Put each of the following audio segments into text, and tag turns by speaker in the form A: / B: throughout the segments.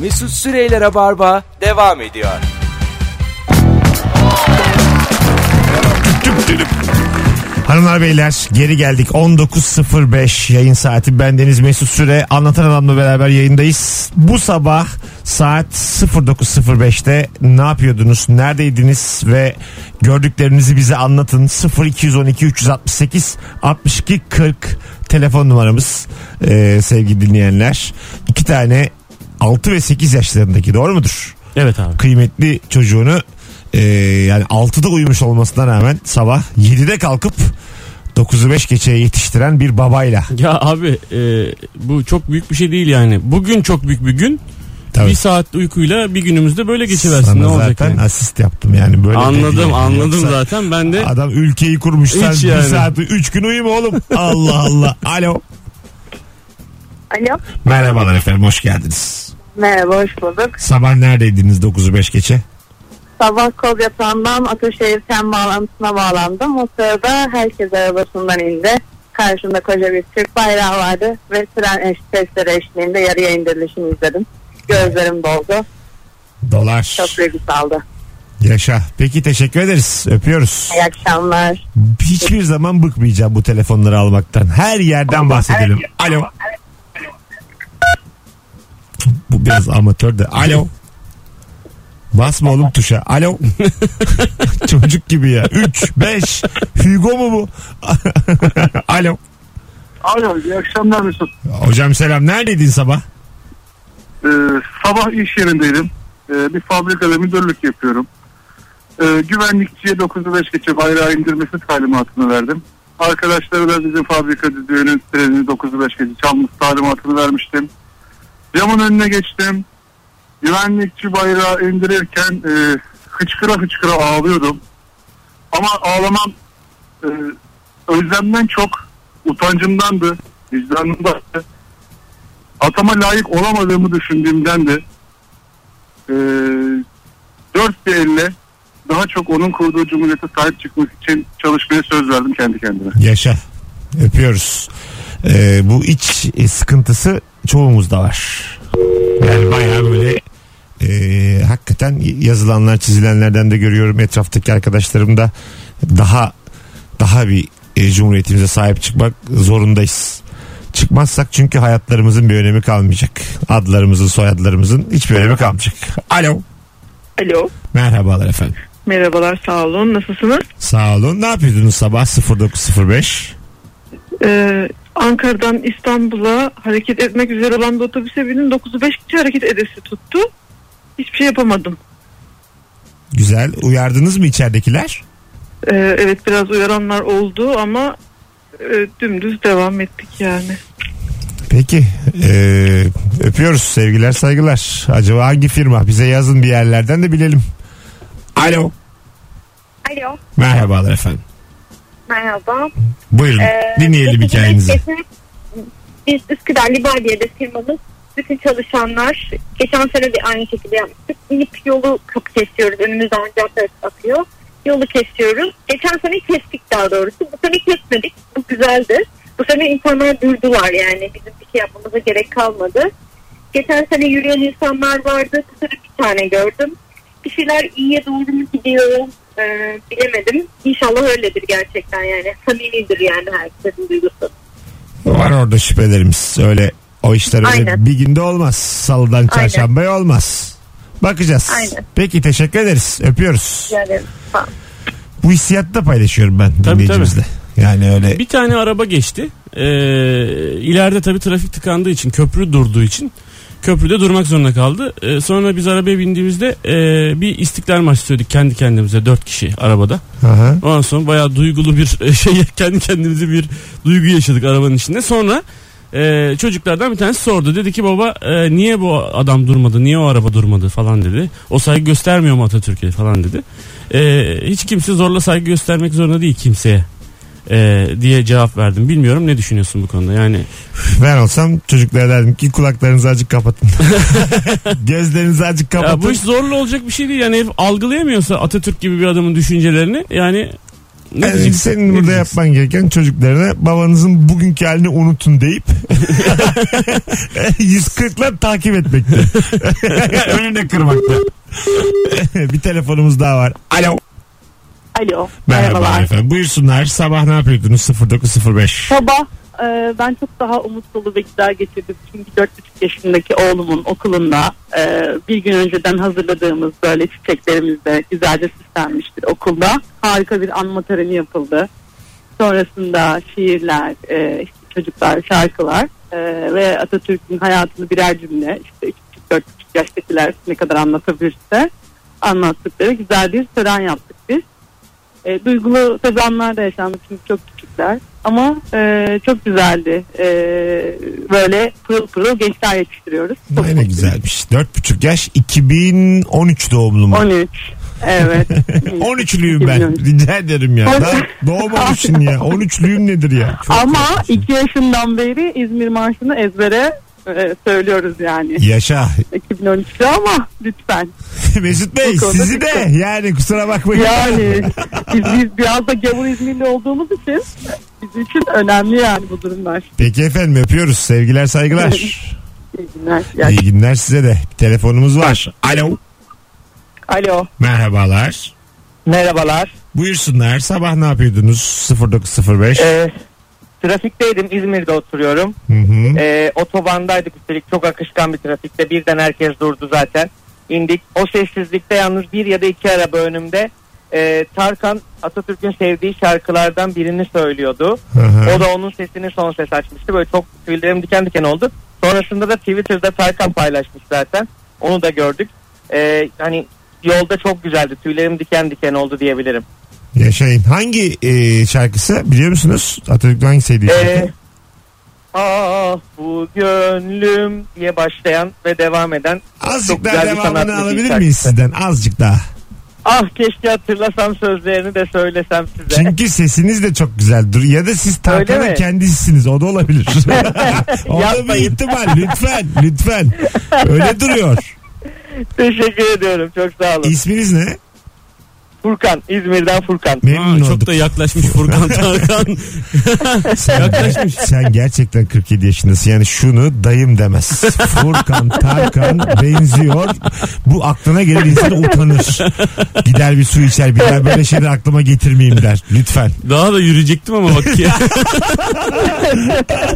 A: Mesut Süreyler'e barba devam ediyor.
B: Hanımlar beyler geri geldik 19.05 yayın saati bendeniz Mesut Süre anlatan adamla beraber yayındayız. Bu sabah saat 09.05'te ne yapıyordunuz neredeydiniz ve gördüklerinizi bize anlatın 0212 368 62 40 telefon numaramız Ee, sevgili dinleyenler. iki tane 6 ve 8 yaşlarındaki doğru mudur?
C: Evet abi.
B: kıymetli çocuğunu e, yani 6'da uyumuş olmasına rağmen sabah 7'de kalkıp 9'u 5 geçeye yetiştiren bir babayla.
C: Ya abi e, bu çok büyük bir şey değil yani. Bugün çok büyük bir gün.
B: Tabii.
C: Bir saat uykuyla bir günümüzde böyle geçiversin
B: Sana
C: ne olacak
B: zaten
C: yani.
B: asist yaptım yani böyle.
C: Anladım
B: değil yani.
C: anladım
B: Yoksa
C: zaten ben de
B: Adam ülkeyi kurmuş sen
C: Hiç
B: bir
C: yani.
B: saati 3 gün uyuma oğlum. Allah Allah. Alo.
D: Alo.
B: Merhabalar efendim hoş geldiniz.
D: Merhaba hoş bulduk.
B: Sabah neredeydiniz 9'u 5 geçe?
D: Sabah kol yatağından Ataşehir Tem bağlantısına bağlandım. O sırada herkes arabasından indi. Karşımda koca bir Türk bayrağı vardı ve tren eş, testleri eşliğinde yarıya indirilişini izledim. Gözlerim doldu.
B: Dolar.
D: Çok duygusaldı.
B: Yaşa. Peki teşekkür ederiz. Öpüyoruz.
D: İyi akşamlar.
B: Hiçbir zaman bıkmayacağım bu telefonları almaktan. Her yerden bahsedelim. Alo. Bu biraz amatör de. Alo. Basma oğlum tuşa. Alo. Çocuk gibi ya. 3, 5. Hugo mu bu? Alo.
E: Alo iyi akşamlar Mesut.
B: Hocam selam. Neredeydin sabah?
E: Ee, sabah iş yerindeydim. Ee, bir fabrikada müdürlük yapıyorum. Ee, güvenlikçiye 9'u 5 geçe bayrağı indirmesi talimatını verdim. Arkadaşlara da bizim fabrika düdüğünün trenini 9'u 5 geçe çalması talimatını vermiştim. Camın önüne geçtim. Güvenlikçi bayrağı indirirken e, hıçkıra hıçkıra ağlıyordum. Ama ağlamam e, özlemden çok utancımdandı, vicdanımdandı. Atama layık olamadığımı düşündüğümden de e, dört elle daha çok onun kurduğu cumhuriyete sahip çıkmak için çalışmaya söz verdim kendi kendime.
B: Yaşa. Öpüyoruz. Ee, bu iç e, sıkıntısı çoğumuzda var. Yani bayağı böyle e, hakikaten yazılanlar çizilenlerden de görüyorum etraftaki arkadaşlarım da daha daha bir e, cumhuriyetimize sahip çıkmak zorundayız. Çıkmazsak çünkü hayatlarımızın bir önemi kalmayacak. Adlarımızın, soyadlarımızın hiçbir önemi kalmayacak. Alo.
F: Alo.
B: Merhabalar efendim.
F: Merhabalar sağ olun. Nasılsınız?
B: Sağ olun. Ne yapıyordunuz sabah 0905?
F: Ee, Ankara'dan İstanbul'a hareket etmek üzere olan bir otobüse bindim. 9'u 5 kişi hareket edesi tuttu. Hiçbir şey yapamadım.
B: Güzel. Uyardınız mı içeridekiler?
F: Ee, evet biraz uyaranlar oldu ama e, dümdüz devam ettik yani.
B: Peki. Ee, öpüyoruz. Sevgiler saygılar. Acaba hangi firma? Bize yazın bir yerlerden de bilelim. Alo.
D: Alo.
B: Merhabalar efendim.
D: Merhaba.
B: Buyurun.
D: Ee,
B: Dinleyelim hikayenizi.
D: biz- Üsküdar Libadiye'de firmamız bütün çalışanlar geçen sene de aynı şekilde yapmıştık. İnip yolu kapı kesiyoruz. Önümüzden cadde akıyor. Yolu kesiyoruz. Geçen sene kestik daha doğrusu. Bu sene kesmedik. Bu güzeldi. Bu sene insanlar durdular yani. Bizim bir şey yapmamıza gerek kalmadı. Geçen sene yürüyen insanlar vardı. Bu sene bir tane gördüm. Bir şeyler iyiye doğru mu gidiyor ee, bilemedim. İnşallah öyledir gerçekten yani. Samimidir yani herkesin duygusu.
B: Var orada şüphelerimiz. Öyle o işler öyle
D: Aynen.
B: bir günde olmaz. Salıdan çarşambaya olmaz. Bakacağız.
D: Aynen.
B: Peki teşekkür ederiz. Öpüyoruz.
D: Yani falan.
B: Bu hissiyatı da paylaşıyorum ben
C: Tabii,
B: dinleyicimizle. Yani öyle
C: bir tane araba geçti. Ee, ileride tabii trafik tıkandığı için köprü durduğu için köprüde durmak zorunda kaldı. Ee, sonra biz arabaya bindiğimizde e, bir istiklal marşı söyledik kendi kendimize dört kişi arabada.
B: Aha.
C: Ondan sonra bayağı duygulu bir e, şey kendi kendimize bir duygu yaşadık arabanın içinde. Sonra e, çocuklardan bir tanesi sordu. Dedi ki baba e, niye bu adam durmadı? Niye o araba durmadı falan dedi. O saygı göstermiyor mu Atatürk'e falan dedi. E, hiç kimse zorla saygı göstermek zorunda değil kimseye. E, diye cevap verdim. Bilmiyorum ne düşünüyorsun bu konuda? Yani
B: Ben olsam çocuklara derdim ki kulaklarınızı azıcık kapatın. Gözlerinizi azıcık kapatın.
C: ya bu iş zorlu olacak bir şey değil. Yani herif algılayamıyorsa Atatürk gibi bir adamın düşüncelerini yani Ne
B: Yani
C: diyeceksin?
B: senin
C: Ne
B: burada
C: diyeceksin?
B: yapman gereken çocuklarına babanızın bugünkü halini unutun deyip 140'la takip etmekte. Önüne kırmakta. bir telefonumuz daha var. Alo.
G: Alo.
B: Merhaba efendim. Buyursunlar. Sabah ne yapıyordunuz 0905?
G: Sabah e, ben çok daha umut dolu ve güzel geçirdim. Çünkü 4,5 yaşındaki oğlumun okulunda e, bir gün önceden hazırladığımız böyle çiçeklerimiz de güzelce süslenmiştir okulda. Harika bir anma töreni yapıldı. Sonrasında şiirler, e, işte çocuklar, şarkılar e, ve Atatürk'ün hayatını birer cümle işte 3,5-4,5 yaştakiler ne kadar anlatabilirse anlattıkları güzel bir tören yaptık. E, duygulu anlar da yaşandı çünkü çok küçükler. Ama e, çok güzeldi. E, böyle pırıl pırıl gençler yetiştiriyoruz. Çok
B: ne
G: mutluyum.
B: güzelmiş. 4,5 yaş 2013 doğumlu mu?
G: 13. Evet.
B: 13'lüyüm ben.
G: 2013.
B: Rica ederim ya. Daha doğmamışsın ya. 13'lüyüm nedir ya? Çok
G: Ama
B: güzel.
G: 2 yaşından beri İzmir Marşı'nı ezbere e, söylüyoruz yani.
B: Yaşa.
G: 2013'te ama lütfen.
B: Mesut Bey
G: Bu konuda
B: sizi de
G: dikkat.
B: yani kusura bakmayın.
G: Yani biz, biz biraz da gavur İzmirli olduğumuz için bizim için önemli yani bu durumlar.
B: Peki efendim öpüyoruz. Sevgiler saygılar.
G: İyi günler. Yani,
B: İyi günler size de. Bir telefonumuz var. Alo.
H: Alo.
B: Merhabalar.
H: Merhabalar.
B: Buyursunlar. Sabah ne yapıyordunuz? 0905.
H: Ee, trafikteydim. İzmir'de oturuyorum.
B: Hı hı.
H: Ee, otobandaydık üstelik çok akışkan bir trafikte. Birden herkes durdu zaten. İndik. O sessizlikte yalnız bir ya da iki araba önümde. Ee, Tarkan Atatürk'ün sevdiği şarkılardan birini söylüyordu.
B: Hı hı.
H: O da onun sesini son ses açmıştı. Böyle çok tüylerim diken diken oldu. Sonrasında da Twitter'da Tarkan paylaşmış zaten. Onu da gördük. Ee, hani yolda çok güzeldi. Tüylerim diken diken oldu diyebilirim.
B: Yaşayın. Hangi e, şarkısı biliyor musunuz? Atatürk'ün hangi sevdiği şarkı?
H: Ee, ah bu gönlüm diye başlayan ve devam eden
B: Azıcık daha devamını alabilir miyiz sizden? Azıcık daha.
H: Ah keşke hatırlasam sözlerini de söylesem size.
B: Çünkü sesiniz de çok güzel. Dur ya da siz Tarkan'ın kendisisiniz. O da olabilir. o da bir ihtimal. Lütfen. Lütfen. Öyle duruyor.
H: Teşekkür ediyorum. Çok sağ olun.
B: İsminiz ne?
H: Furkan. İzmir'den Furkan.
B: Memnun
C: Aa, çok da yaklaşmış Furkan Tarkan. yaklaşmış.
B: Sen gerçekten 47 yaşındasın. Yani şunu dayım demez. Furkan, Tarkan benziyor. Bu aklına gelir insan utanır. Gider bir su içer. Bir daha böyle şeyler aklıma getirmeyeyim der. Lütfen.
C: Daha da yürüyecektim ama bak ya.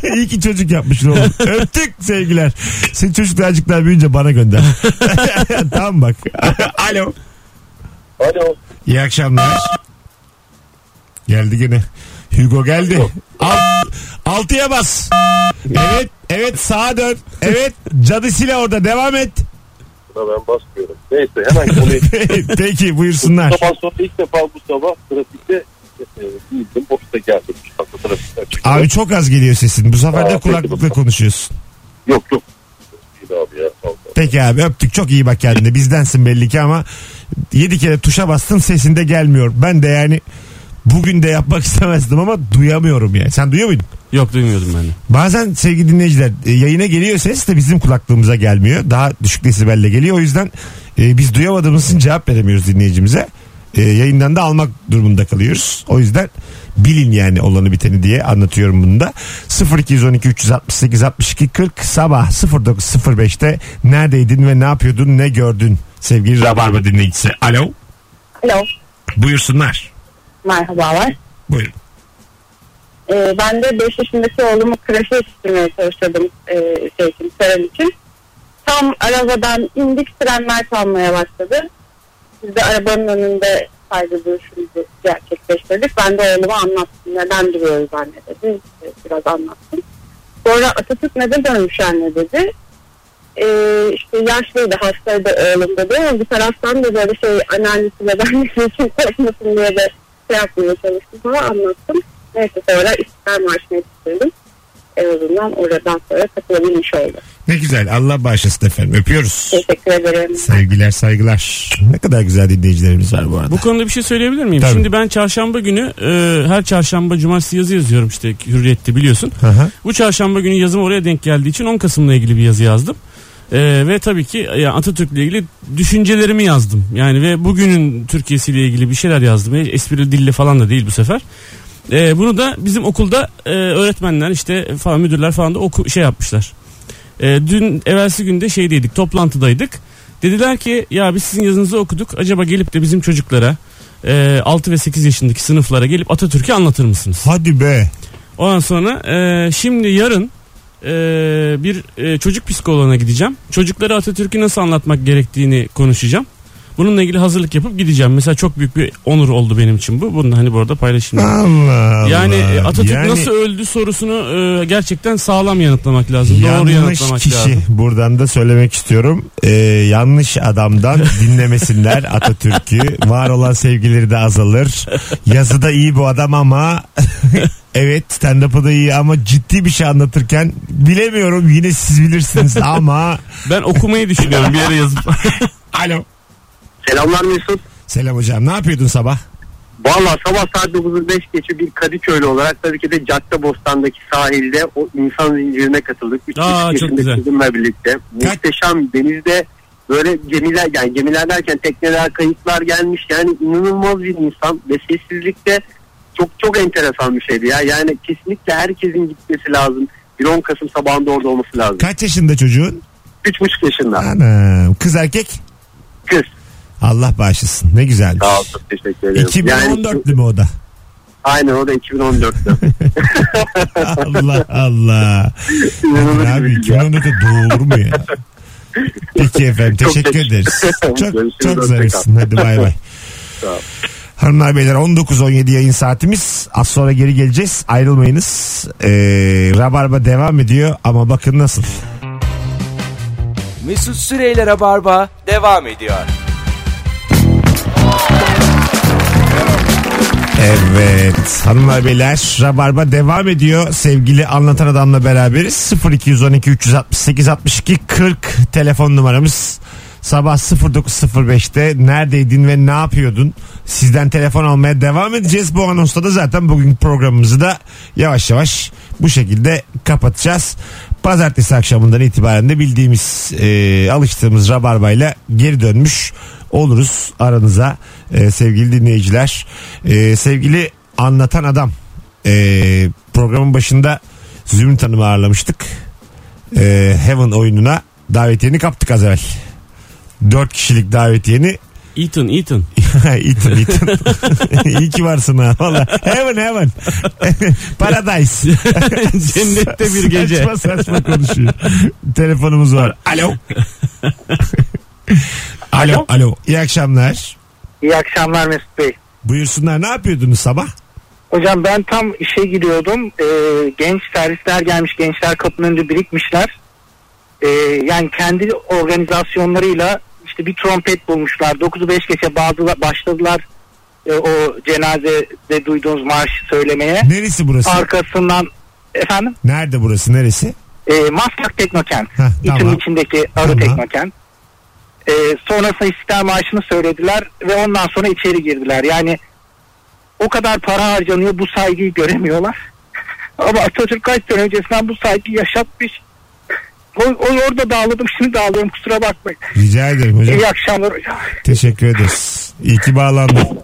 B: İyi ki çocuk yapmışsın oğlum. Öptük sevgiler. Sen çocuklarcıklar büyüyünce bana gönder. tamam bak. Alo.
E: Alo.
B: İyi akşamlar. Geldi gene. Hugo geldi. Alt, altıya bas. Evet. Evet sağa dön. Evet. Cadısıyla orada devam et.
E: Buna ben basmıyorum. Neyse hemen konuyu
B: Peki buyursunlar.
E: sabah sonra ilk defa bu sabah trafikte e, giydim. Ofise geldim.
B: Abi çok az geliyor sesin. Bu sefer de
E: Aa, peki
B: kulaklıkla
E: bakalım.
B: konuşuyorsun.
E: Yok yok. İyi abi ya.
B: Peki abi öptük. Çok iyi bak kendine. Bizdensin belli ki ama yedi kere tuşa bastın sesinde gelmiyor. Ben de yani bugün de yapmak istemezdim ama duyamıyorum yani. Sen duyuyor muydun?
C: Yok duymuyordum ben de.
B: Bazen sevgili dinleyiciler e, yayına geliyor ses de bizim kulaklığımıza gelmiyor. Daha düşük desibelle geliyor. O yüzden e, biz duyamadığımız için cevap veremiyoruz dinleyicimize. E, yayından da almak durumunda kalıyoruz. O yüzden bilin yani olanı biteni diye anlatıyorum bunu da. 0212 368 62 40 sabah 09.05'te neredeydin ve ne yapıyordun ne gördün sevgili Rabarba dinleyicisi. Alo
D: Alo.
B: buyursunlar.
D: Merhabalar.
B: Buyurun.
D: Ee, ben de 5 yaşındaki oğlumu kreşe yetiştirmeye çalışıyordum e, şey için, tören için. Tam arabadan indik trenler çalmaya başladı. Biz de arabanın önünde saygı duruşumuzu gerçekleştirdik. Ben de oğluma anlattım. Neden duruyoruz anne dedi. Biraz anlattım. Sonra Atatürk neden dönmüş anne dedi. Ee, işte yaşlıydı hastaydı oğlum dedi. Ama bir taraftan da böyle şey anneannesi ve annesi için korkmasın diye de şey yapmaya çalıştım falan anlattım. Neyse sonra İstiklal Marşı'na yetiştirdim. En azından oradan sonra katılabilmiş oldu.
B: Ne güzel Allah bağışlasın efendim öpüyoruz.
D: Teşekkür ederim.
B: Sevgiler saygılar. Ne kadar güzel dinleyicilerimiz var bu arada.
C: Bu konuda bir şey söyleyebilir miyim?
B: Tabii.
C: Şimdi ben çarşamba günü e, her çarşamba cumartesi yazı yazıyorum işte Hürriyet'te biliyorsun.
B: Hı.
C: Bu çarşamba günü yazım oraya denk geldiği için 10 Kasım'la ilgili bir yazı yazdım. Ee, ve tabii ki yani Atatürk'le ilgili düşüncelerimi yazdım. Yani ve bugünün Türkiye'siyle ilgili bir şeyler yazdım. E, Esprili dille falan da değil bu sefer. Ee, bunu da bizim okulda e, öğretmenler işte falan müdürler falan da oku, şey yapmışlar. Ee, dün evvelsi günde şeydeydik toplantıdaydık. Dediler ki ya biz sizin yazınızı okuduk. Acaba gelip de bizim çocuklara e, 6 ve 8 yaşındaki sınıflara gelip Atatürk'ü anlatır mısınız?
B: Hadi be.
C: Ondan sonra e, şimdi yarın e, bir e, çocuk psikoloğuna gideceğim. Çocuklara Atatürk'ü nasıl anlatmak gerektiğini konuşacağım. Bununla ilgili hazırlık yapıp gideceğim. Mesela çok büyük bir onur oldu benim için bu. Bunu hani bu arada paylaşayım.
B: Allah.
C: Yani e, Atatürk
B: Yani
C: nasıl öldü sorusunu e, gerçekten sağlam yanıtlamak lazım. Doğru
B: Yanlış
C: yanıtlamak
B: kişi
C: lazım.
B: buradan da söylemek istiyorum. Ee, yanlış adamdan dinlemesinler Atatürk'ü. Var olan sevgileri de azalır. Yazıda iyi bu adam ama evet stand-up'ı da iyi ama ciddi bir şey anlatırken bilemiyorum yine siz bilirsiniz ama
C: Ben okumayı düşünüyorum bir yere yazıp.
B: alo.
I: Selamlar Mesut.
B: Selam hocam ne yapıyordun sabah?
I: Valla sabah saat 9'u 5 geçe bir Kadıköylü olarak tabii ki de Caddebostan'daki sahilde o insan zincirine katıldık. 3
C: Aa, çok güzel.
I: kızımla birlikte. Muhteşem denizde böyle gemiler yani gemiler derken tekneler kayıklar gelmiş yani inanılmaz bir insan ve sessizlikte çok çok enteresan bir şeydi ya. Yani kesinlikle herkesin gitmesi lazım. Bir 10 Kasım sabahında orada olması lazım.
B: Kaç yaşında çocuğun?
I: 3,5 yaşında.
B: Anam. Kız erkek?
I: Kız.
B: Allah bağışlasın. Ne güzel.
I: Sağ ol çok teşekkür ederim.
B: 2014'lü mü o da?
I: Aynen o da 2014'te.
B: Allah Allah.
I: İnanılır
B: Abi
I: gibi ya.
B: 2014'te doğulur mu ya? Peki efendim
I: Çok
B: teşekkür
I: teşekkür-
B: ederiz. Çok çok
I: kal.
B: Hadi bay bay. Hanımlar beyler 19-17 yayın saatimiz. Az sonra geri geleceğiz. Ayrılmayınız. Ee, Rabarba devam ediyor ama bakın nasıl.
A: Mesut Süreyler'e barba devam ediyor.
B: Evet hanımlar beyler Rabarba devam ediyor. Sevgili anlatan adamla beraberiz. 0212 368 62 40 telefon numaramız. Sabah 09.05'te neredeydin ve ne yapıyordun? Sizden telefon almaya devam edeceğiz. Bu anonsta da zaten bugün programımızı da yavaş yavaş bu şekilde kapatacağız. Pazartesi akşamından itibaren de bildiğimiz, e, alıştığımız Rabarba'yla geri dönmüş oluruz aranıza e, sevgili dinleyiciler. E, sevgili anlatan adam e, programın başında Zümrüt Hanım'ı ağırlamıştık. E, Heaven oyununa davetiyeni kaptık az evvel. Dört kişilik davetiyeni
C: Ethan, Ethan.
B: Ethan Ethan. İyi ki varsın ha. Valla. Heaven heaven. Paradise.
C: Cennette bir gece.
B: Saçma saçma konuşuyor. Telefonumuz var. Alo. alo. Alo. İyi akşamlar.
J: İyi akşamlar Mesut Bey.
B: Buyursunlar. Ne yapıyordunuz sabah?
J: Hocam ben tam işe gidiyordum. Ee, genç servisler gelmiş. Gençler kapının önünde birikmişler. Ee, yani kendi organizasyonlarıyla işte bir trompet bulmuşlar. 9'u 5 geçe bazılar başladılar e, o cenazede duyduğunuz marşı söylemeye.
B: Neresi burası?
J: Arkasından efendim
B: Nerede burası? Neresi?
J: e, Maslak Teknokent.
B: Heh,
J: İTÜ'nün
B: tamam.
J: içindeki Arı
B: Tamam.
J: Teknokent. E, sonrasında İstiklal Marşı'nı söylediler ve ondan sonra içeri girdiler. Yani o kadar para harcanıyor bu saygıyı göremiyorlar. Ama Atatürk kaç sene öncesinden bu saygıyı yaşatmış. O, o orada dağladım şimdi dağılıyorum kusura bakmayın.
B: Rica ederim hocam.
J: İyi akşamlar hocam.
B: Teşekkür ederiz. İyi ki bağlandın.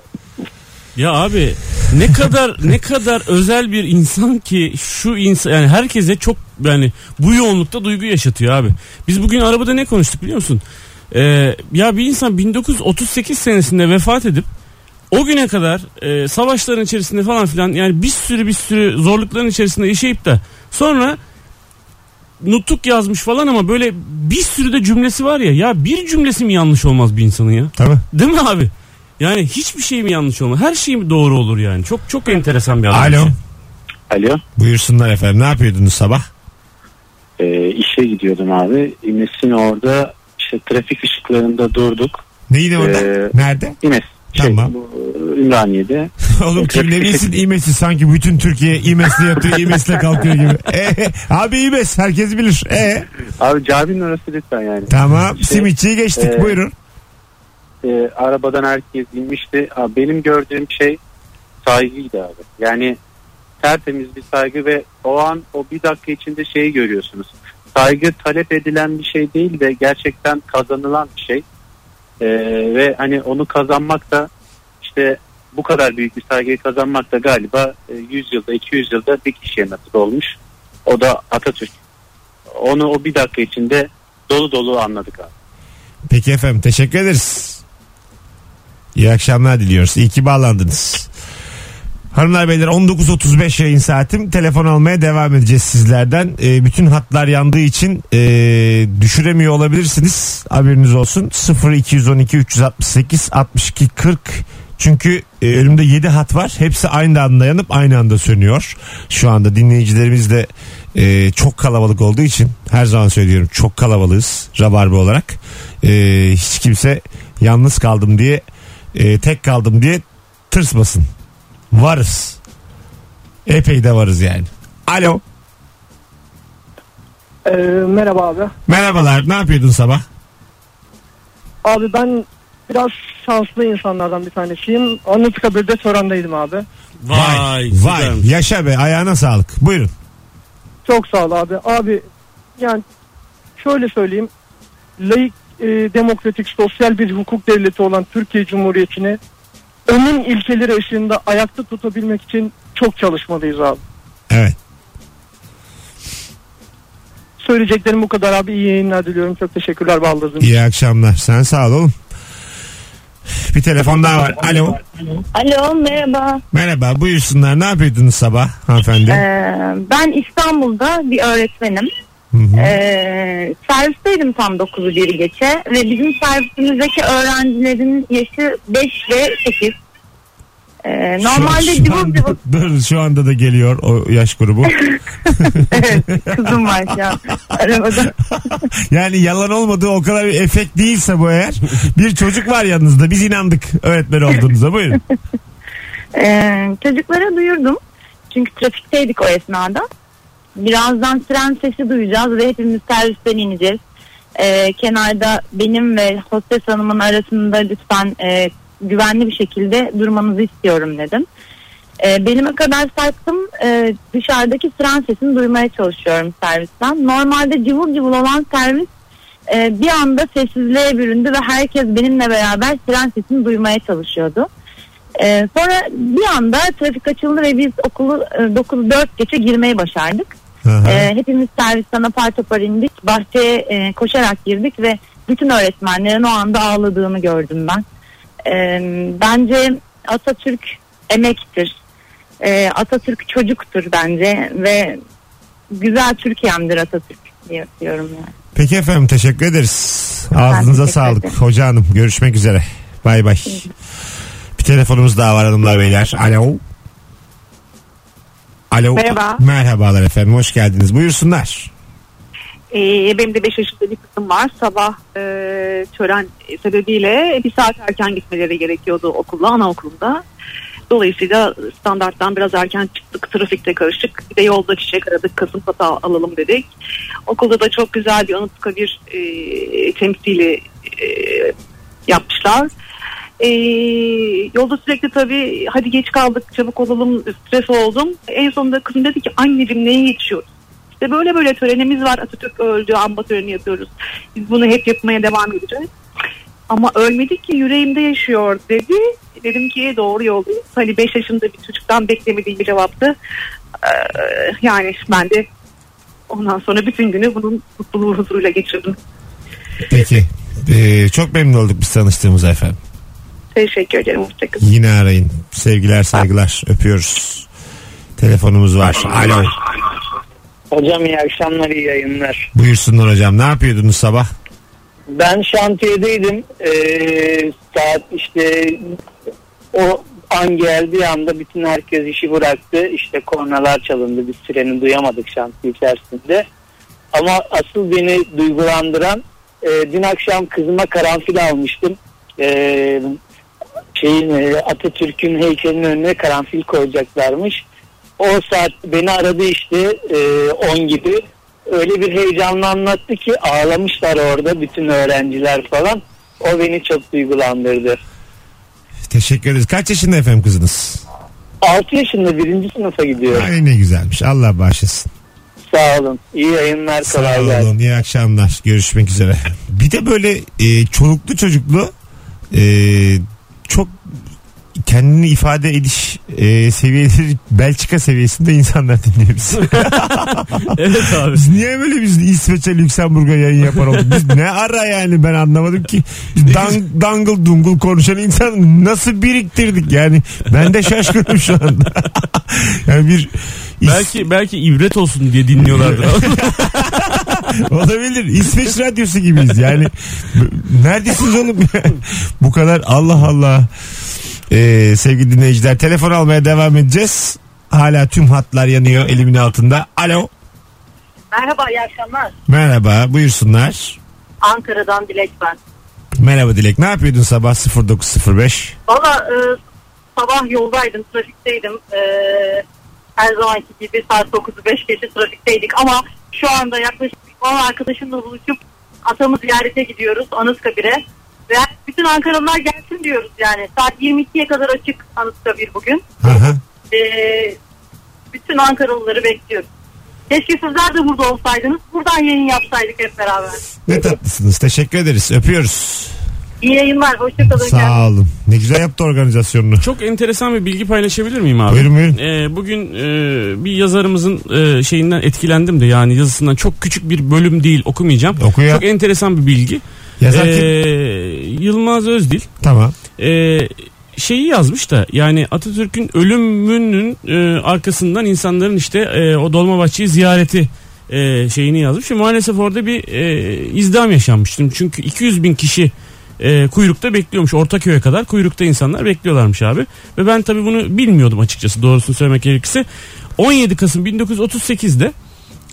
C: Ya abi ne kadar ne kadar özel bir insan ki şu insan yani herkese çok yani bu yoğunlukta duygu yaşatıyor abi. Biz bugün arabada ne konuştuk biliyor musun? Ee, ya bir insan 1938 senesinde vefat edip o güne kadar e, savaşların içerisinde falan filan yani bir sürü bir sürü zorlukların içerisinde yaşayıp da sonra nutuk yazmış falan ama böyle bir sürü de cümlesi var ya ya bir cümlesi mi yanlış olmaz bir insanın ya?
B: Tamam.
C: Değil mi abi? Yani hiçbir şey mi yanlış olmaz? Her şey mi doğru olur yani? Çok çok enteresan bir adam.
B: Alo.
K: Alo.
B: Buyursunlar efendim. Ne yapıyordunuz sabah?
K: Ee, işe gidiyordum abi. İmes'in orada işte trafik ışıklarında durduk.
B: Neydi orada?
K: Ee,
B: Nerede?
K: Şey,
B: Tamam.
K: bu, Ümraniye'de.
B: Oğlum kim
K: Trafik
B: ne bilsin
K: ışık-
B: İmes'i sanki bütün Türkiye İmes'le yatıyor İmes'le kalkıyor gibi. E, abi İmes herkes bilir. E,
K: Abi caminin orası lütfen yani.
B: tamam
K: İşte,
B: simitçiyi geçtik
K: e,
B: buyurun.
K: e, arabadan herkes inmişti. Abi, benim gördüğüm şey saygıydı abi. Yani tertemiz bir saygı ve o an o bir dakika içinde şeyi görüyorsunuz. saygı talep edilen bir şey değil de gerçekten kazanılan bir şey. Ee, ve hani onu kazanmak da işte bu kadar büyük bir saygıyı kazanmak da galiba e, 100 yılda 200 yılda bir kişiye nasip olmuş. O da Atatürk. Onu o bir dakika içinde dolu dolu anladık abi.
B: Peki efendim teşekkür ederiz. İyi akşamlar diliyoruz. İyi ki bağlandınız. Hanımlar beyler 19.35 yayın saatim. Telefon almaya devam edeceğiz sizlerden. Ee, bütün hatlar yandığı için e, düşüremiyor olabilirsiniz. Haberiniz olsun. 0212 368 62 40 çünkü e, önümde 7 hat var. Hepsi aynı anda yanıp aynı anda sönüyor. Şu anda dinleyicilerimiz de e, çok kalabalık olduğu için her zaman söylüyorum çok kalabalığız Rabarba olarak. E, hiç kimse yalnız kaldım diye e, tek kaldım diye tırsmasın. Varız. Epey de varız yani. Alo.
L: Ee, merhaba abi.
B: Merhabalar. Ne yapıyordun sabah?
L: Abi ben biraz şanslı insanlardan bir tanesiyim. Anıtkabir'de törendeydim abi.
C: Vay.
B: Vay. Yaşa be. Ayağına sağlık. Buyurun.
L: Çok sağ ol abi. Abi yani şöyle söyleyeyim. Laik, e, demokratik, sosyal bir hukuk devleti olan Türkiye Cumhuriyeti'ni onun ilkeleri ışığında ayakta tutabilmek için çok çalışmalıyız abi.
B: Evet.
L: Söyleyeceklerim bu kadar abi. İyi yayınlar diliyorum. Çok teşekkürler Baldız'ım.
B: İyi akşamlar. Sen sağ ol oğlum. Bir telefon daha var. Alo.
M: Alo merhaba.
B: Merhaba. Buyursunlar. Ne yapıyordunuz sabah hanımefendi?
M: Ee, ben İstanbul'da bir öğretmenim.
B: Hı hı.
M: Ee, servisteydim tam 9'u 1 geçe ve bizim servistimizdeki öğrencilerin yaşı 5 ve 8. Ee, normalde
B: şu, şu
M: cıvıl
B: anda,
M: cıvıl
B: dur, şu anda da geliyor o yaş grubu.
M: kızım var şu an arabada.
B: yani yalan olmadığı o kadar bir efekt değilse bu eğer. Bir çocuk var yanınızda. Biz inandık öğretmen olduğunuza. Buyurun.
M: Ee, çocuklara duyurdum. Çünkü trafikteydik o esnada. Birazdan tren sesi duyacağız ve hepimiz servisten ineceğiz. Ee, kenarda benim ve hostes hanımın arasında lütfen e, güvenli bir şekilde durmanızı istiyorum dedim. Ee, belime kadar sarktım. Ee, dışarıdaki tren sesini duymaya çalışıyorum servisten. Normalde cıvıl cıvıl olan servis e, bir anda sessizliğe büründü ve herkes benimle beraber tren sesini duymaya çalışıyordu. Ee, sonra bir anda trafik açıldı ve biz okulu e, 9-4 geçe girmeyi başardık. Ee, hepimiz servisten apar topar indik. Bahçeye e, koşarak girdik ve bütün öğretmenlerin o anda ağladığını gördüm ben. Ee, bence Atatürk emektir. Ee, Atatürk çocuktur bence ve güzel Türkiye'mdir Atatürk diye diyorum yani.
B: Peki efendim teşekkür ederiz. Ağzınıza
M: teşekkür
B: sağlık.
M: ederim.
B: Hoca hanım görüşmek üzere. Bay bay. Bir telefonumuz daha var hanımlar beyler. Alo. Alo.
N: Merhaba.
B: Merhabalar efendim hoş geldiniz. Buyursunlar.
N: Ee, benim de 5 yaşında bir kızım var. Sabah e, tören sebebiyle bir saat erken gitmeleri gerekiyordu okula, anaokulunda. Dolayısıyla standarttan biraz erken çıktık. Trafikte karışık. Bir de yolda çiçek aradık. Kasımpatı al- alalım dedik. Okulda da çok güzel bir Anıtkabir e, temsili e, yapmışlar. E, yolda sürekli tabii hadi geç kaldık çabuk olalım stres oldum. En sonunda kızım dedi ki anneciğim neye yetişiyoruz? İşte böyle böyle törenimiz var. Atatürk öldü, amba töreni yapıyoruz. Biz bunu hep yapmaya devam edeceğiz. Ama ölmedi ki yüreğimde yaşıyor dedi. Dedim ki doğru yoldayız. Hani 5 yaşında bir çocuktan beklemediğim bir cevaptı. Ee, yani ben de ondan sonra bütün günü bunun mutluluğu huzuruyla geçirdim.
B: Peki. Ee, çok memnun olduk biz tanıştığımıza efendim.
N: Teşekkür ederim. Hoşçakalın.
B: Yine arayın. Sevgiler saygılar. Öpüyoruz. Telefonumuz var. Alo.
J: Hocam iyi akşamlar iyi yayınlar.
B: Buyursunlar hocam. Ne yapıyordunuz sabah?
J: Ben şantiyedeydim. Ee, saat işte o an geldiği anda bütün herkes işi bıraktı. İşte kornalar çalındı. Biz sireni duyamadık şantiye içerisinde. Ama asıl beni duygulandıran e, dün akşam kızıma karanfil almıştım. E, şeyin e, Atatürk'ün heykelinin önüne karanfil koyacaklarmış. O saat beni aradı işte e, 10 gibi. Öyle bir heyecanla anlattı ki ağlamışlar orada bütün öğrenciler falan. O beni çok duygulandırdı.
B: Teşekkür ederiz. Kaç yaşında efendim kızınız?
J: 6 yaşında birinci sınıfa gidiyor.
B: Ay ne güzelmiş. Allah bağışlasın.
J: Sağ olun. İyi yayınlar.
B: Sağ
J: gelsin.
B: olun. İyi akşamlar. Görüşmek üzere. Bir de böyle e, çoluklu çocuklu e, çok kendini ifade ediş e, seviyeleri Belçika seviyesinde insanlar dinliyoruz.
C: evet abi.
B: Biz niye böyle biz İsveç'e Lüksemburg'a yayın yapar olduk? Biz ne ara yani ben anlamadım ki. Biz dang, dangle dungul konuşan insan nasıl biriktirdik yani. Ben de şaşkınım şu anda. yani bir
C: Belki belki ibret olsun diye dinliyorlardır.
B: Olabilir. İsveç radyosu gibiyiz yani. Neredesiniz oğlum? Bu kadar Allah Allah. Ee, sevgili dinleyiciler telefon almaya devam edeceğiz. Hala tüm hatlar yanıyor elimin altında. Alo.
O: Merhaba iyi akşamlar.
B: Merhaba buyursunlar.
O: Ankara'dan Dilek ben.
B: Merhaba Dilek. Ne yapıyordun sabah 0905?
O: Valla e, sabah yoldaydım trafikteydim. E, her zamanki gibi saat 9'u 5 geçe trafikteydik ama şu anda yaklaşık 10 arkadaşımla buluşup atamı ziyarete gidiyoruz Anıtkabir'e. Ve bütün Ankaralılar gelsin diyoruz yani. Saat 22'ye kadar açık Anıtkabir bugün. E, bütün Ankaralıları bekliyoruz. Keşke sizler de burada olsaydınız. Buradan yayın yapsaydık hep beraber.
B: Ne tatlısınız. Teşekkür ederiz. Öpüyoruz.
O: İyi yayınlar. Hoşçakalın.
B: Sağ olun. Ne güzel yaptı organizasyonunu.
C: Çok enteresan bir bilgi paylaşabilir miyim abi?
B: Buyurun, buyurun.
C: Ee, bugün e, bir yazarımızın e, şeyinden etkilendim de yani yazısından çok küçük bir bölüm değil okumayacağım.
B: Oku ya.
C: Çok enteresan bir bilgi.
B: Yazar kim?
C: Ee, Yılmaz Özdil.
B: Tamam.
C: Ee, şeyi yazmış da yani Atatürk'ün ölümünün e, arkasından insanların işte e, o Dolmabahçe'yi ziyareti e, şeyini yazmış ve maalesef orada bir e, izdiham yaşanmıştım. Çünkü 200 bin kişi e, kuyrukta bekliyormuş Ortaköy'e kadar kuyrukta insanlar bekliyorlarmış abi ve ben tabii bunu bilmiyordum açıkçası doğrusunu söylemek gerekirse 17 Kasım 1938'de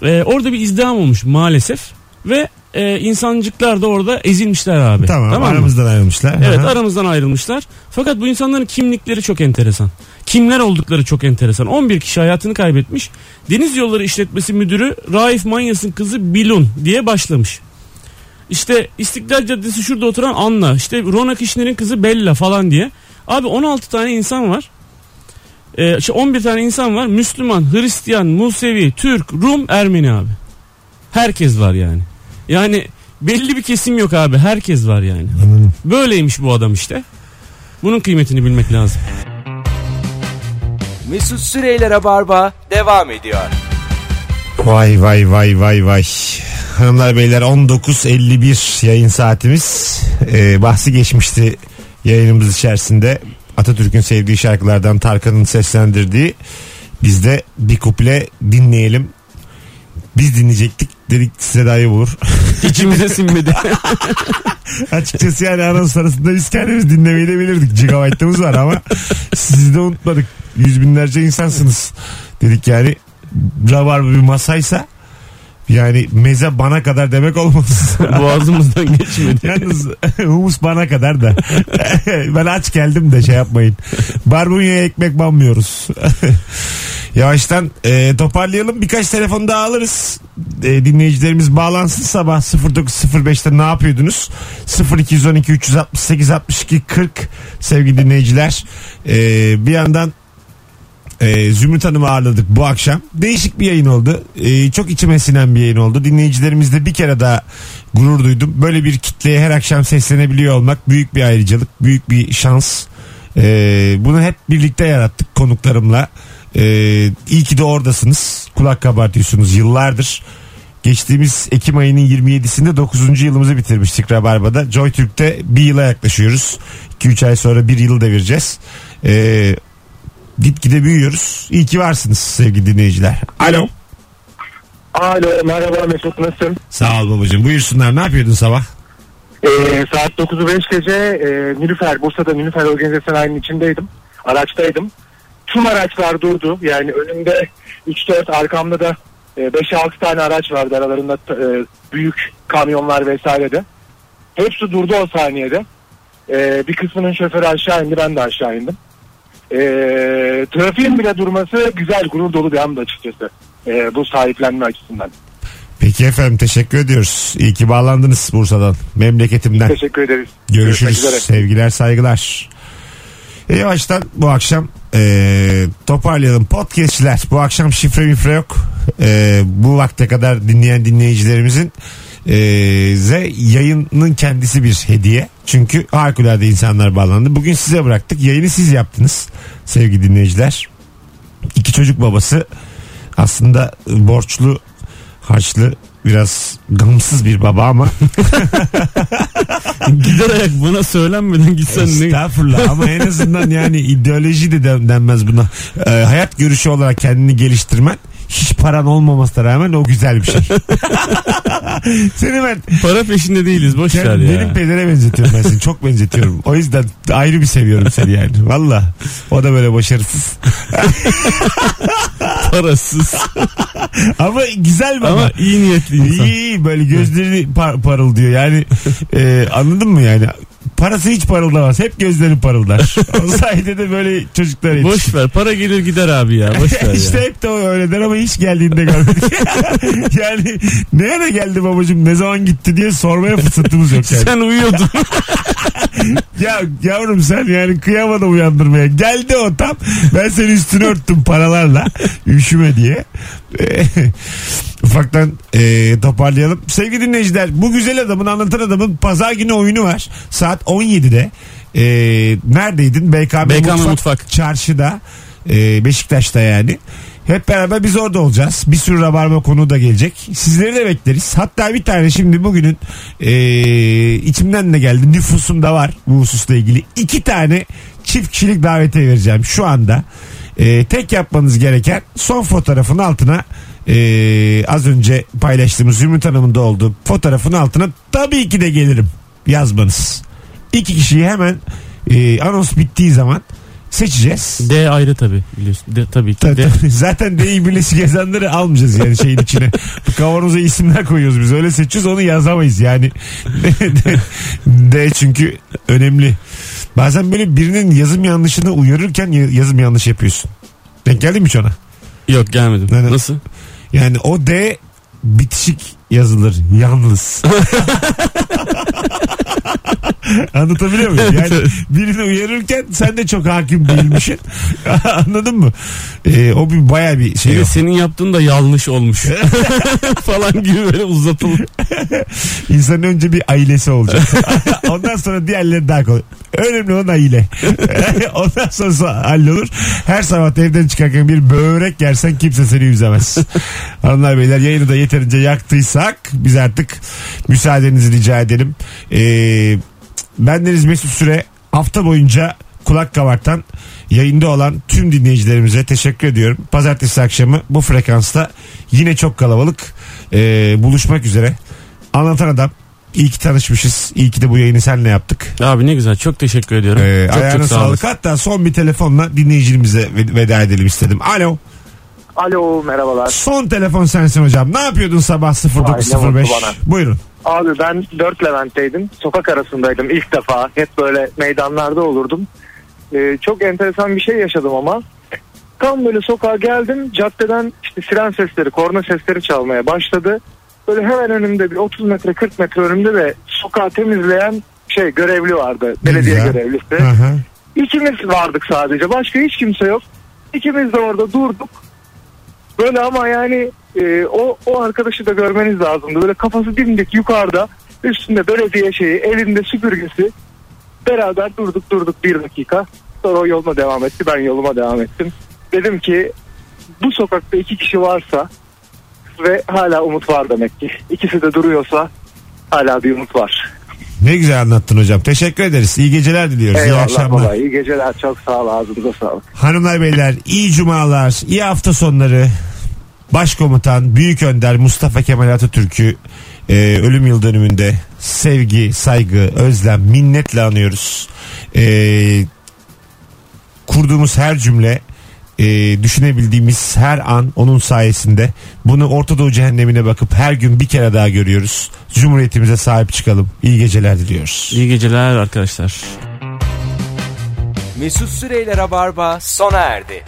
C: e, orada bir izdiham olmuş maalesef ve e, insancıklar da orada ezilmişler abi.
B: Tamam,
C: mı?
B: aramızdan ayrılmışlar.
C: Evet
B: Aha.
C: aramızdan ayrılmışlar. Fakat bu insanların kimlikleri çok enteresan. Kimler oldukları çok enteresan. 11 kişi hayatını kaybetmiş. Deniz Yolları İşletmesi Müdürü Raif Manyas'ın kızı Bilun diye başlamış. İşte İstiklal Caddesi şurada oturan Anna. işte Rona Kişner'in kızı Bella falan diye. Abi 16 tane insan var. Ee, şey 11 tane insan var. Müslüman, Hristiyan, Musevi, Türk, Rum, Ermeni abi. Herkes var yani. Yani belli bir kesim yok abi. Herkes var yani. Böyleymiş bu adam işte. Bunun kıymetini bilmek lazım.
A: Mesut Süreyler'e barba devam ediyor.
B: Vay vay vay vay vay. Hanımlar beyler 19.51 yayın saatimiz. Ee, bahsi geçmişti yayınımız içerisinde. Atatürk'ün sevdiği şarkılardan Tarkan'ın seslendirdiği. Biz de bir kuple dinleyelim. Biz dinleyecektik dedik size daha olur.
C: İçimize sinmedi.
B: Açıkçası yani anons arasında biz kendimiz dinlemeyi de bilirdik. Gigabyte'ımız var ama sizi de unutmadık. Yüz binlerce insansınız. Dedik yani rabarba bir masaysa yani meze bana kadar demek olmaz.
C: Boğazımızdan geçmedi.
B: Yalnız humus bana kadar da. ben aç geldim de şey yapmayın. Barbunya'ya ekmek banmıyoruz. Yavaştan e, toparlayalım. Birkaç telefon daha alırız. E, dinleyicilerimiz bağlansın sabah 09.05'te ne yapıyordunuz? 0212 368 62 40 sevgili dinleyiciler. E, bir yandan ee, Zümrüt Hanım'ı ağırladık bu akşam. Değişik bir yayın oldu. Ee, çok içime sinen bir yayın oldu. Dinleyicilerimizle bir kere daha gurur duydum. Böyle bir kitleye her akşam seslenebiliyor olmak büyük bir ayrıcalık, büyük bir şans. Ee, bunu hep birlikte yarattık konuklarımla. Ee, iyi ki de oradasınız. Kulak kabartıyorsunuz yıllardır. Geçtiğimiz Ekim ayının 27'sinde 9. yılımızı bitirmiştik Rabarba'da. Joy Türk'te bir yıla yaklaşıyoruz. 2-3 ay sonra bir yılı devireceğiz. Ee, gitgide büyüyoruz. İyi ki varsınız sevgili dinleyiciler. Alo.
P: Alo merhaba Mesut nasılsın?
B: Sağ ol babacığım. Buyursunlar. Ne yapıyordun sabah?
P: Ee, saat 9'u 5 gece e, Nilüfer Bursa'da Nilüfer Organize Sanayi'nin içindeydim. Araçtaydım. Tüm araçlar durdu. Yani önümde 3-4 arkamda da e, 5-6 tane araç vardı aralarında e, büyük kamyonlar vesaire de. Hepsi durdu o saniyede. E, bir kısmının şoförü aşağı indi ben de aşağı indim. E, trafiğin bile durması güzel gurur dolu bir anda açıkçası. E, bu sahiplenme açısından.
B: Peki efendim teşekkür ediyoruz. İyi ki bağlandınız Bursa'dan. Memleketimden.
P: Teşekkür ederiz.
B: Görüşürüz. Sevgiler saygılar. E yavaştan bu akşam e, toparlayalım. Podcastçiler bu akşam şifre mifre yok. Ee, bu vakte kadar dinleyen dinleyicilerimizin e, yayının kendisi bir hediye. Çünkü harikulade insanlar bağlandı. Bugün size bıraktık. Yayını siz yaptınız sevgili dinleyiciler. İki çocuk babası aslında borçlu, harçlı, biraz gamsız bir baba ama
C: Gider ayak bana söylenmeden gitsen ne?
B: Estağfurullah ama en azından yani ideoloji de den- denmez buna. Ee, hayat görüşü olarak kendini geliştirmen hiç paran olmamasına rağmen o güzel bir şey. Seni ben
C: Para peşinde değiliz boş ver ya.
B: benim pedere benzetiyorum ben seni çok benzetiyorum. O yüzden ayrı bir seviyorum seni yani. Valla o da böyle başarısız.
C: Parasız.
B: Ama güzel baba.
C: Ama iyi niyetli insan.
B: İyi iyi böyle gözleri par- parıldıyor yani e, anladın mı yani parası hiç parıldamaz hep gözleri parıldar o sayede de böyle çocuklar yetişir.
C: Boş ver para gelir gider abi ya boş ver
B: işte
C: ya.
B: hep de o öyle der ama hiç geldiğinde görmedik. yani ne ara geldi babacığım ne zaman gitti diye sormaya fırsatımız yok yani.
C: Sen uyuyordun.
B: Ya yavrum sen yani kıyamadım uyandırmaya. Geldi o tam. Ben seni üstünü örttüm paralarla. Üşüme diye. Ufaktan e, toparlayalım. Sevgili dinleyiciler bu güzel adamın anlatan adamın pazar günü oyunu var. Saat 17'de. E, neredeydin? BKM,
C: BKM
B: Mutfak,
C: Mutfak.
B: Çarşıda. E, Beşiktaş'ta yani. Hep beraber biz orada olacağız. Bir sürü rabarba konu da gelecek. Sizleri de bekleriz. Hatta bir tane şimdi bugünün e, içimden de geldi. Nüfusumda var bu hususla ilgili. iki tane çift kişilik davete vereceğim şu anda. E, tek yapmanız gereken son fotoğrafın altına e, az önce paylaştığımız Zümrüt Hanım'ın da olduğu fotoğrafın altına tabii ki de gelirim yazmanız. İki kişiyi hemen e, anons bittiği zaman seçeceğiz.
C: D ayrı tabii biliyorsun. D, tabii ki.
B: Tabii,
C: D.
B: tabii. Zaten D'yi birleşik yazanları almayacağız yani şeyin içine. Kavanoza isimler koyuyoruz biz. Öyle seçiyoruz onu yazamayız yani. D, D çünkü önemli. Bazen böyle birinin yazım yanlışını uyarırken ya- yazım yanlış yapıyorsun. Denk geldin mi hiç ona?
C: Yok gelmedim.
B: Neden?
C: Nasıl?
B: Yani o D bitişik yazılır. Yalnız. Anlatabiliyor muyum? Yani birini uyarırken sen de çok hakim değilmişsin. Anladın mı? Ee, o bir baya bir
C: Bir
B: şey. o.
C: senin yaptığın da yanlış olmuş. falan gibi böyle uzatılır.
B: İnsanın önce bir ailesi olacak. Ondan sonra diğerleri daha kolay. Önemli olan aile. Ondan sonra hallolur. Her sabah evden çıkarken bir börek yersen kimse seni üzemez. Hanımlar beyler yayını da yeterince yaktıysak biz artık müsaadenizi rica edelim. Ee, bendeniz Mesut Süre hafta boyunca kulak kabartan yayında olan tüm dinleyicilerimize teşekkür ediyorum. Pazartesi akşamı bu frekansta yine çok kalabalık ee, buluşmak üzere. Anlatan adam İyi ki tanışmışız. İyi ki de bu yayını seninle yaptık.
C: Abi ne güzel çok teşekkür ediyorum.
B: Ee,
C: çok
B: ayağına
C: çok sağ
B: sağlık.
C: olasın.
B: Hatta son bir telefonla dinleyicimize ve- veda edelim istedim. Alo.
P: Alo merhabalar.
B: Son telefon sensin hocam. Ne yapıyordun sabah
P: Ay, ne
B: 09.05?
P: mutlu bana.
B: Buyurun.
P: Abi ben 4 Levent'teydim. Sokak arasındaydım ilk defa. Hep böyle meydanlarda olurdum. Ee, çok enteresan bir şey yaşadım ama. Tam böyle sokağa geldim. Caddeden işte siren sesleri, korna sesleri çalmaya başladı. Böyle hemen önümde bir 30 metre 40 metre önümde de sokağı temizleyen şey görevli vardı. Belediye
B: güzel.
P: görevlisi.
B: Hı hı.
P: İkimiz vardık sadece. Başka hiç kimse yok. İkimiz de orada durduk. Böyle ama yani e, o, o arkadaşı da görmeniz lazımdı. Böyle kafası dimdik yukarıda. Üstünde belediye şeyi, elinde süpürgesi. Beraber durduk durduk bir dakika. Sonra o yoluna devam etti. Ben yoluma devam ettim. Dedim ki bu sokakta iki kişi varsa ve hala umut var demek ki. İkisi de duruyorsa hala bir umut var.
B: Ne güzel anlattın hocam. Teşekkür ederiz. İyi geceler diliyoruz. iyi
P: Eyvallah
B: akşamlar.
P: baba. İyi geceler. Çok sağ ol. Ağzınıza sağlık.
B: Hanımlar beyler iyi cumalar, iyi hafta sonları. Başkomutan Büyük Önder Mustafa Kemal Atatürk'ü e, ölüm yıl dönümünde sevgi, saygı, özlem, minnetle anıyoruz. E, kurduğumuz her cümle e, düşünebildiğimiz her an onun sayesinde bunu Orta Doğu cehennemine bakıp her gün bir kere daha görüyoruz. Cumhuriyetimize sahip çıkalım. İyi geceler diliyoruz.
C: İyi geceler arkadaşlar.
A: Mesut Süreyler'e barba sona erdi.